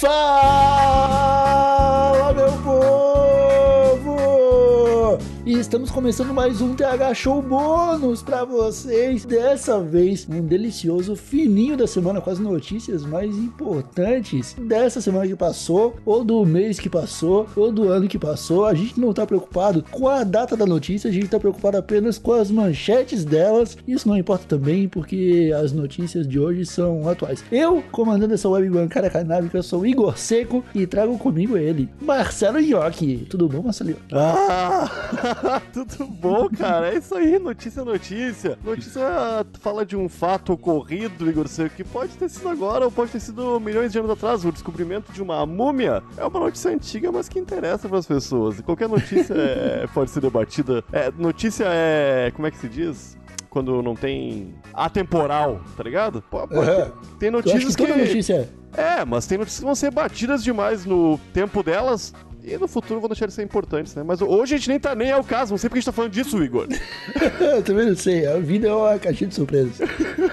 Fala, E estamos começando mais um TH Show bônus para vocês. Dessa vez, um delicioso fininho da semana com as notícias mais importantes dessa semana que passou, ou do mês que passou, ou do ano que passou. A gente não tá preocupado com a data da notícia, a gente tá preocupado apenas com as manchetes delas. Isso não importa também, porque as notícias de hoje são atuais. Eu, comandando essa web bancária canábica, sou Igor Seco e trago comigo ele, Marcelo Nhoque. Tudo bom, Marcelo? Ah! Tudo bom, cara? É isso aí, notícia, notícia. Notícia fala de um fato ocorrido, Igor Seco, que pode ter sido agora ou pode ter sido milhões de anos atrás. O descobrimento de uma múmia é uma notícia antiga, mas que interessa para as pessoas. E qualquer notícia é, pode ser debatida. É, notícia é. Como é que se diz? Quando não tem atemporal, tá ligado? Pô, pô, uhum. Tem notícias que, que... toda notícia é. É, mas tem notícias que vão ser batidas demais no tempo delas e no futuro vão deixar de ser importantes, né? Mas hoje a gente nem tá nem é o caso, não sei porque a gente tá falando disso, Igor. Eu também não sei, a vida é uma caixinha de surpresas.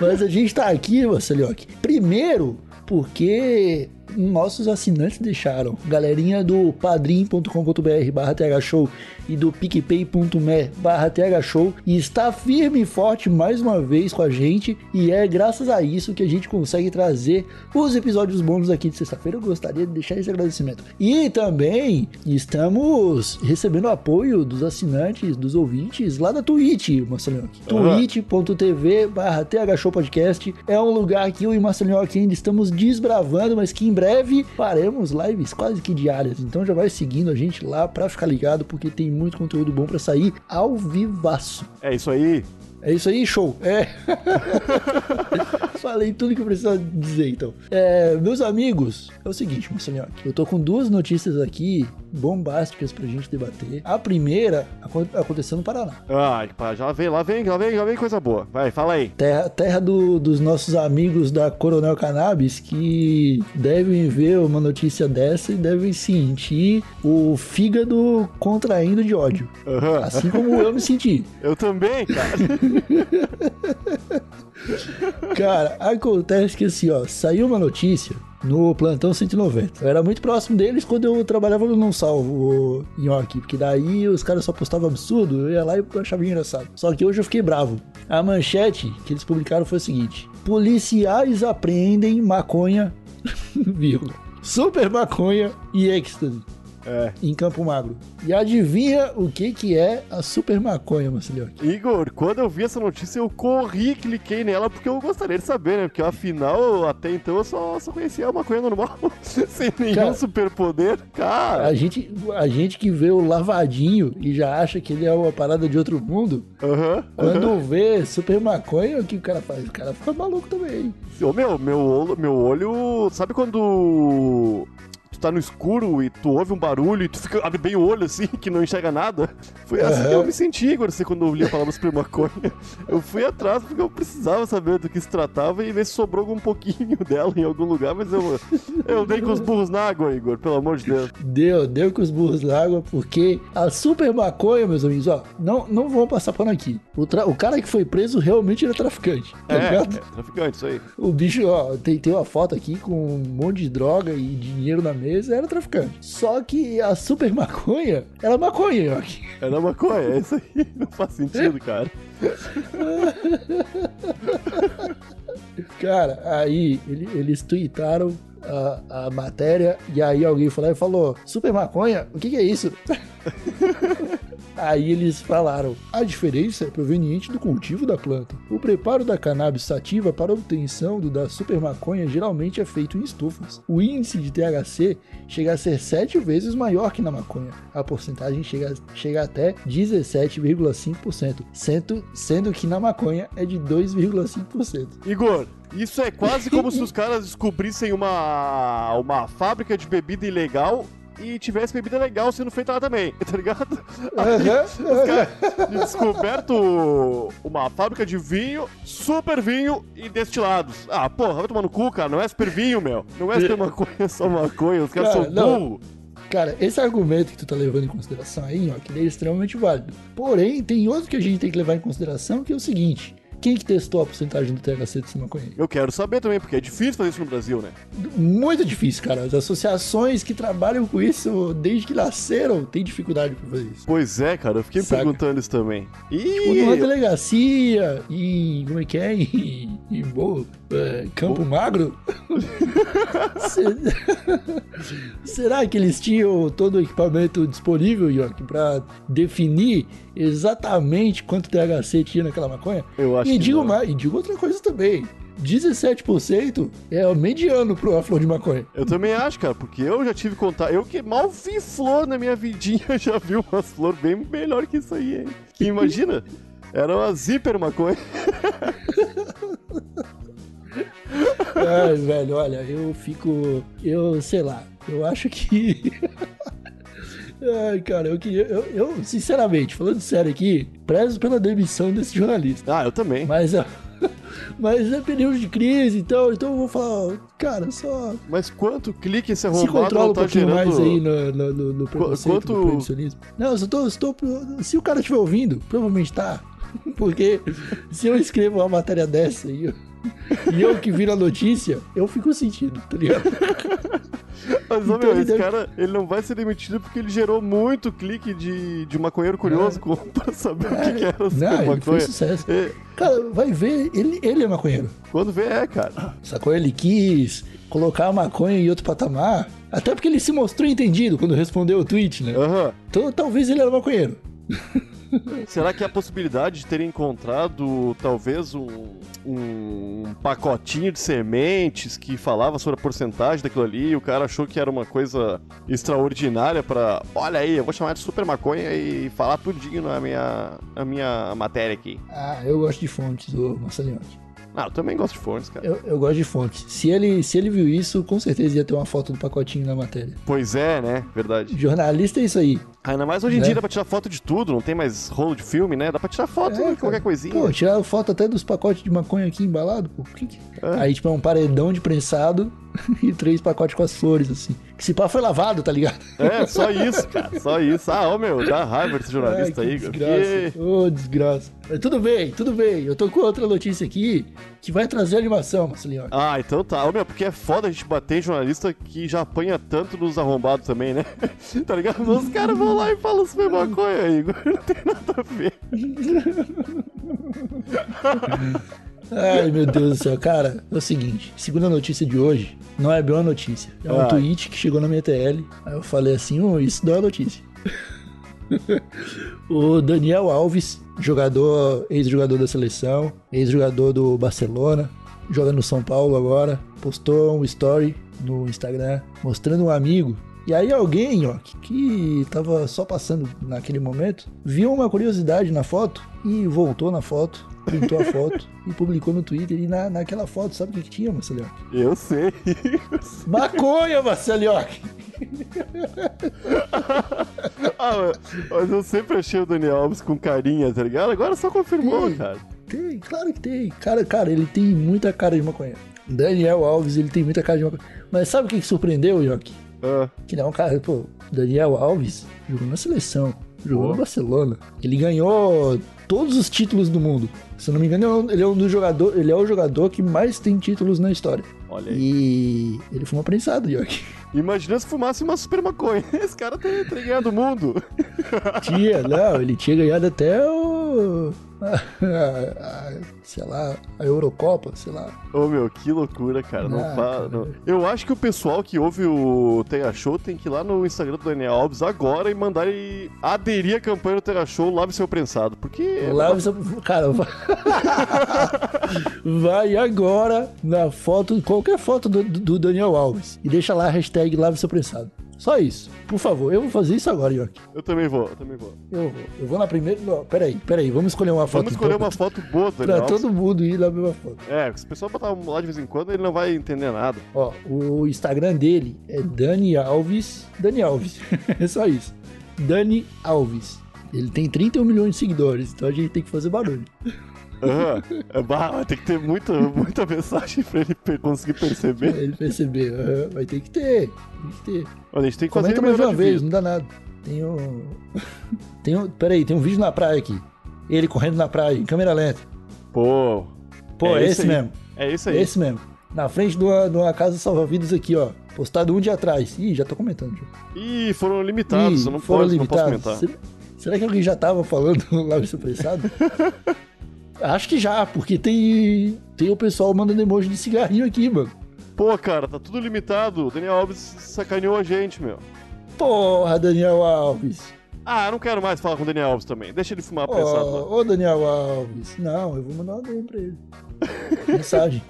Mas a gente tá aqui, Vassilhoque, primeiro porque nossos assinantes deixaram. Galerinha do padrim.com.br barra thshow e do picpay.me barra thshow e está firme e forte mais uma vez com a gente e é graças a isso que a gente consegue trazer os episódios bônus aqui de sexta-feira. Eu gostaria de deixar esse agradecimento. E também estamos recebendo apoio dos assinantes, dos ouvintes lá da Twitch, Marcelinho. Uhum. twitch.tv barra thshowpodcast é um lugar que eu e Marcelinho aqui ainda estamos desbravando, mas que em breve breve faremos lives quase que diárias. Então já vai seguindo a gente lá pra ficar ligado, porque tem muito conteúdo bom para sair ao vivaço. É isso aí. É isso aí, show. É. Falei tudo que eu precisava dizer, então. É, meus amigos, é o seguinte, Marcelinho. Eu tô com duas notícias aqui bombásticas pra gente debater. A primeira aconteceu no Paraná. Ah, já vem, lá vem, lá vem, lá vem coisa boa. Vai, fala aí. Terra, terra do, dos nossos amigos da Coronel Cannabis que devem ver uma notícia dessa e devem sentir o fígado contraindo de ódio. Uhum. Assim como eu me senti. Eu também, cara. cara, acontece que assim, ó, saiu uma notícia no Plantão 190. Eu era muito próximo deles quando eu trabalhava no Não Salvo em York, porque daí os caras só postavam absurdo, eu ia lá e achava engraçado. Só que hoje eu fiquei bravo. A manchete que eles publicaram foi o seguinte: policiais apreendem maconha, vírgula, super maconha e êxtase. É. Em Campo Magro. E adivinha o que que é a super maconha, Marcelinho? Igor, quando eu vi essa notícia, eu corri e cliquei nela porque eu gostaria de saber, né? Porque afinal, até então, eu só, só conhecia a maconha normal, sem nenhum cara, superpoder. Cara... A gente, a gente que vê o lavadinho e já acha que ele é uma parada de outro mundo, uhum, quando uhum. vê super maconha, o que o cara faz? O cara fica maluco também. Ô, meu, meu, meu olho... Sabe quando tá no escuro e tu ouve um barulho e tu fica, abre bem o olho assim, que não enxerga nada. Foi assim uhum. que eu me senti, agora assim, quando eu li a palavra super maconha. Eu fui atrás porque eu precisava saber do que se tratava e ver se sobrou um pouquinho dela em algum lugar, mas eu, eu dei com os burros na água, Igor, pelo amor de Deus. Deu, deu com os burros na água, porque a super maconha, meus amigos, ó, não, não vão passar pano aqui. O, tra... o cara que foi preso realmente era traficante. Tá é, ligado? é, traficante, isso aí. O bicho, ó, tem, tem uma foto aqui com um monte de droga e dinheiro na mesa era traficante. Só que a super maconha era maconha, Era maconha, é isso aí. Não faz sentido, cara. cara, aí ele, eles tweetaram a, a matéria e aí alguém lá e falou: Super maconha? O que, que é isso? Aí eles falaram: a diferença é proveniente do cultivo da planta. O preparo da cannabis sativa para obtenção do da super maconha geralmente é feito em estufas. O índice de THC chega a ser 7 vezes maior que na maconha. A porcentagem chega, chega até 17,5%, sendo, sendo que na maconha é de 2,5%. Igor, isso é quase como se os caras descobrissem uma, uma fábrica de bebida ilegal e tivesse bebida legal sendo feita lá também, tá ligado? Aí, os caras descoberto uma fábrica de vinho, super vinho e destilados. Ah, porra, vai tomar no cu, cara. Não é super vinho, meu. Não é super maconha, só maconha. Os caras cara, são burros. Cara, esse argumento que tu tá levando em consideração aí, ó, que ele é extremamente válido. Porém, tem outro que a gente tem que levar em consideração, que é o seguinte quem que testou a porcentagem do THC desse maconha? Eu quero saber também, porque é difícil fazer isso no Brasil, né? Muito difícil, cara. As associações que trabalham com isso desde que nasceram têm dificuldade pra fazer isso. Pois é, cara, eu fiquei Saca. perguntando isso também. E. Tipo, numa delegacia e. Como é que é? E. e boa, é, Campo Magro? Se- Será que eles tinham todo o equipamento disponível, York, pra definir exatamente quanto THC tinha naquela maconha? Eu acho e digo não. mais, e digo outra coisa também. 17% é o mediano pra uma flor de maconha. Eu também acho, cara, porque eu já tive contato. Eu que mal vi flor na minha vidinha, já vi umas flores bem melhor que isso aí, hein? Que imagina? Era uma zíper maconha. Ai, velho, olha, eu fico. Eu sei lá, eu acho que. Ai, cara, eu queria. Eu, eu, sinceramente, falando sério aqui, prezo pela demissão desse jornalista. Ah, eu também. Mas, ó, mas é período de crise e tal, então eu vou falar, cara, só Mas quanto clique esse se arrombado controla não um tá pouquinho gerando... mais aí no, no, no, no preconceito, quanto- proibicionismo. Não, eu só tô, tô. Se o cara estiver ouvindo, provavelmente tá. Porque se eu escrevo uma matéria dessa e eu, e eu que viro a notícia, eu fico sentindo, tá ligado? Mas, Então meu, ele esse deve- cara, ele não vai ser demitido porque ele gerou muito clique de, de maconheiro curioso com- pra saber o que, que era essa É. Não, ele foi maconha. sucesso. É, Cara, vai ver, ele, ele é maconheiro. quando vê, é, cara. Sacou? Ele quis colocar a maconha em outro patamar. Até porque ele se mostrou entendido quando respondeu o tweet, né? Aham. Então talvez ele era maconheiro. Será que há a possibilidade de terem encontrado talvez um, um pacotinho de sementes que falava sobre a porcentagem daquilo ali e o cara achou que era uma coisa extraordinária pra. Olha aí, eu vou chamar de super maconha e falar tudinho na minha, na minha matéria aqui. Ah, eu gosto de fontes, ô Marcelinho. Ah, eu também gosto de fontes, cara. Eu, eu gosto de fontes. Se ele, se ele viu isso, com certeza ia ter uma foto do pacotinho na matéria. Pois é, né? Verdade. Jornalista é isso aí. Ainda mais hoje em Né? dia dá pra tirar foto de tudo, não tem mais rolo de filme, né? Dá pra tirar foto É, de qualquer coisinha. Pô, tiraram foto até dos pacotes de maconha aqui embalado, pô. Que que- É. Aí, tipo, é um paredão de prensado e três pacotes com as flores, assim. Que se pá foi lavado, tá ligado? É, só isso, cara. Só isso. Ah, ô meu, dá raiva desse jornalista Ai, aí, que desgraça. Ô, desgraça. Mas tudo bem, tudo bem. Eu tô com outra notícia aqui que vai trazer animação, Marcelinho. Ah, então tá. Ô, meu, porque é foda a gente bater em jornalista que já apanha tanto nos arrombados também, né? tá ligado? Os caras vão lá e falam sobre maconha, Igor. Não tem nada a ver. Ai, meu Deus do céu. Cara, é o seguinte. Segunda notícia de hoje não é bem uma notícia. É um Ai. tweet que chegou na minha TL. Aí eu falei assim, oh, isso não é notícia. o Daniel Alves, jogador, ex-jogador da seleção, ex-jogador do Barcelona, joga no São Paulo agora, postou um story no Instagram mostrando um amigo. E aí alguém, ó, que, que tava só passando naquele momento, viu uma curiosidade na foto e voltou na foto, printou a foto e publicou no Twitter. E na, naquela foto, sabe o que, tinha, Marcelinho? Eu sei. Maconha, Marcelinho! ah, mas eu sempre achei o Daniel Alves com carinha, tá ligado? Agora só confirmou, Sim. cara. Tem, claro que tem. Cara, cara, ele tem muita cara de maconha. Daniel Alves, ele tem muita cara de maconha. Mas sabe o que, que surpreendeu, Yoki? Ah, Que não, cara, pô, Daniel Alves jogou na seleção, jogou no Barcelona. Ele ganhou todos os títulos do mundo. Se eu não me engano, ele é um dos jogadores, ele é o jogador que mais tem títulos na história. olha aí. E ele foi um prensado, Yoki. Imagina se fumasse uma super maconha. Esse cara tem, tem ganhado o mundo. Tinha, não, ele tinha ganhado até o. a- sei lá, a Eurocopa, sei lá. Ô meu, que loucura, cara. Não Ah, cara. não- Eu acho que o pessoal que ouve o Terra Show tem que ir lá no Instagram do Daniel Alves agora e mandar ele aderir à campanha do Terra Show, lave seu prensado. Porque. Lá, você- cara, vai... vai agora na foto, qualquer foto do, do Daniel Alves e deixa lá a hashtag lave seu prensado. Só isso. Por favor, eu vou fazer isso agora, York. Eu também vou, eu também vou. Eu vou. Eu vou na primeira. Não, peraí, peraí. Vamos escolher uma foto. Vamos escolher então, uma foto boa Pra Daniel Alves. todo mundo ir na mesma foto. É, se o pessoal botar lá de vez em quando, ele não vai entender nada. Ó, o Instagram dele é Dani Alves. Dani Alves. é só isso. Dani Alves. Ele tem 31 milhões de seguidores, então a gente tem que fazer barulho. É, bah, vai ter que ter muita, muita mensagem pra ele per- conseguir Pra perceber. ele perceber. Aham, vai ter que ter. Tem que ter. Olha, a gente tem que fazer Comenta ele mais uma vez, vida. não dá nada. Tem um. tem um. Peraí, tem um vídeo na praia aqui. Ele correndo na praia, em câmera lenta. Pô. Pô, É é, esse esse aí. mesmo. É isso aí. Esse mesmo. Na frente de uma, de uma casa salva-vidas aqui, ó. Postado um dia atrás. Ih, já tô comentando. Já. Ih, foram limitados, Ih, eu não, foram posso, não posso limitados. comentar. Será, será que alguém já tava falando lá no pressado? Acho que já, porque tem, tem o pessoal mandando emoji de cigarrinho aqui, mano. Pô, cara, tá tudo limitado. O Daniel Alves sacaneou a gente, meu. Porra, Daniel Alves. Ah, eu não quero mais falar com o Daniel Alves também. Deixa ele fumar apressado. Ô, Daniel Alves. Não, eu vou mandar uma DM pra ele. mensagem.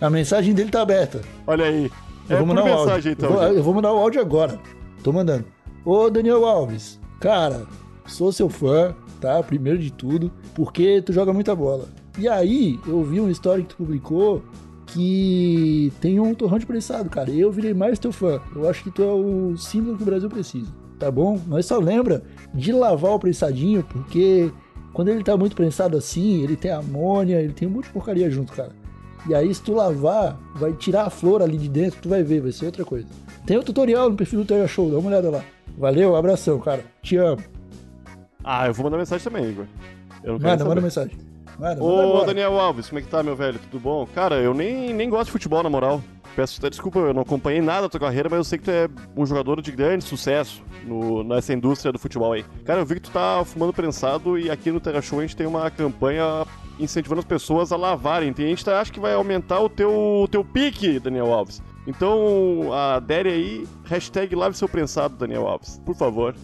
A mensagem dele tá aberta. Olha aí. Eu é vou por mandar o áudio. mensagem, então. eu, vou, eu vou mandar o áudio agora. Tô mandando. Ô, Daniel Alves. Cara, sou seu fã, Primeiro de tudo, porque tu joga muita bola. E aí, eu vi uma história que tu publicou que tem um torrão de prensado, cara. Eu virei mais teu fã. Eu acho que tu é o símbolo que o Brasil precisa. Tá bom? Mas só lembra de lavar o prensadinho, porque quando ele tá muito prensado assim, ele tem amônia, ele tem um monte de porcaria junto, cara. E aí, se tu lavar, vai tirar a flor ali de dentro, tu vai ver, vai ser outra coisa. Tem o tutorial no perfil do Tega Show, dá uma olhada lá. Valeu, abração, cara. Te amo. Ah, eu vou mandar mensagem também, Igor. Eu não quero Manda, manda mensagem. Manda, manda Ô, agora. Daniel Alves, como é que tá, meu velho? Tudo bom? Cara, eu nem, nem gosto de futebol, na moral. Peço até desculpa, eu não acompanhei nada da tua carreira, mas eu sei que tu é um jogador de grande sucesso no, nessa indústria do futebol aí. Cara, eu vi que tu tá fumando prensado e aqui no Terra Show a gente tem uma campanha incentivando as pessoas a lavarem. Tem gente que acha que vai aumentar o teu, o teu pique, Daniel Alves. Então, adere aí, hashtag lave seu prensado, Daniel Alves. Por favor,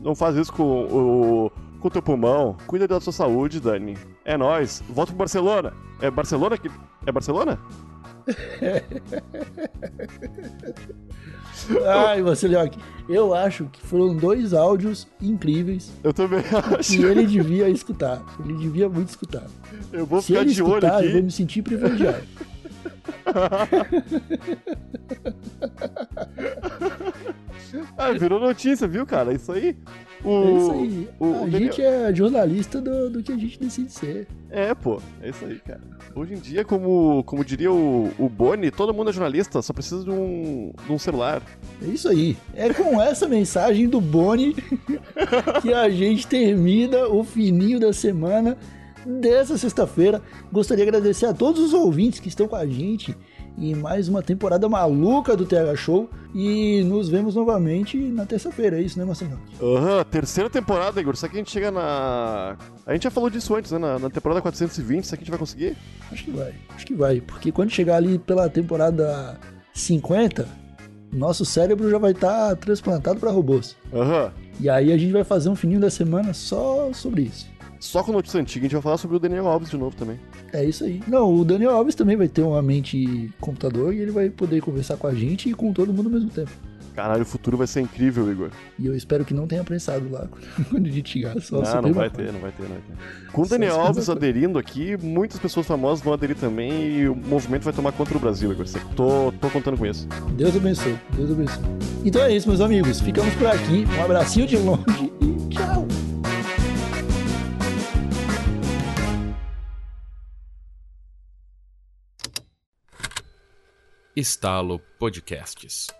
não faz isso com o, com o teu pulmão. Cuida da sua saúde, Dani. É nóis. Volta pro Barcelona. É Barcelona que. É Barcelona? Ai, Vasilhoque, eu acho que foram dois áudios incríveis Eu também acho. que ele devia escutar. Ele devia muito escutar. Eu vou Se ficar ele de olho escutar, eu vou aqui. me sentir privilegiado. Ah, virou notícia, viu, cara? Isso aí. O... É isso aí. o- o a Daniel- gente é jornalista do, do que a gente decide ser. É, pô. É isso aí, cara. Hoje em dia, como, como diria o, o Boni, todo mundo é jornalista, só precisa de um, de um celular. É isso aí. É com essa mensagem do Boni que a gente termina o fininho da semana dessa sexta-feira. Gostaria de agradecer a todos os ouvintes que estão com a gente em mais uma temporada maluca do TH Show. E nos vemos novamente na terça-feira. É isso, né, Marcelo? Aham, terceira temporada, Igor. Será que a gente chega na. A gente já falou disso antes, né? Na, na temporada 420, será que a gente vai conseguir? Acho que vai. Acho que vai. Porque quando chegar ali pela temporada 50, nosso cérebro já vai estar transplantado para robôs. Aham. E aí a gente vai fazer um fininho da semana só sobre isso. Só com notícia antiga, a gente vai falar sobre o Daniel Alves de novo também. É isso aí. Não, o Daniel Alves também vai ter uma mente computador e ele vai poder conversar com a gente e com todo mundo ao mesmo tempo. Caralho, o futuro vai ser incrível, Igor. E eu espero que não tenha prensado lá quando a gente chegar. Só Não, não vai ter, não vai ter, não vai ter. Com o Daniel Alves aderindo aqui, muitas pessoas famosas vão aderir também e o movimento vai tomar conta do Brasil, Igor. Tô, tô contando com isso. Deus abençoe. Deus abençoe. Então é isso, meus amigos. Ficamos por aqui. Um abracinho de longe e Estalo Podcasts.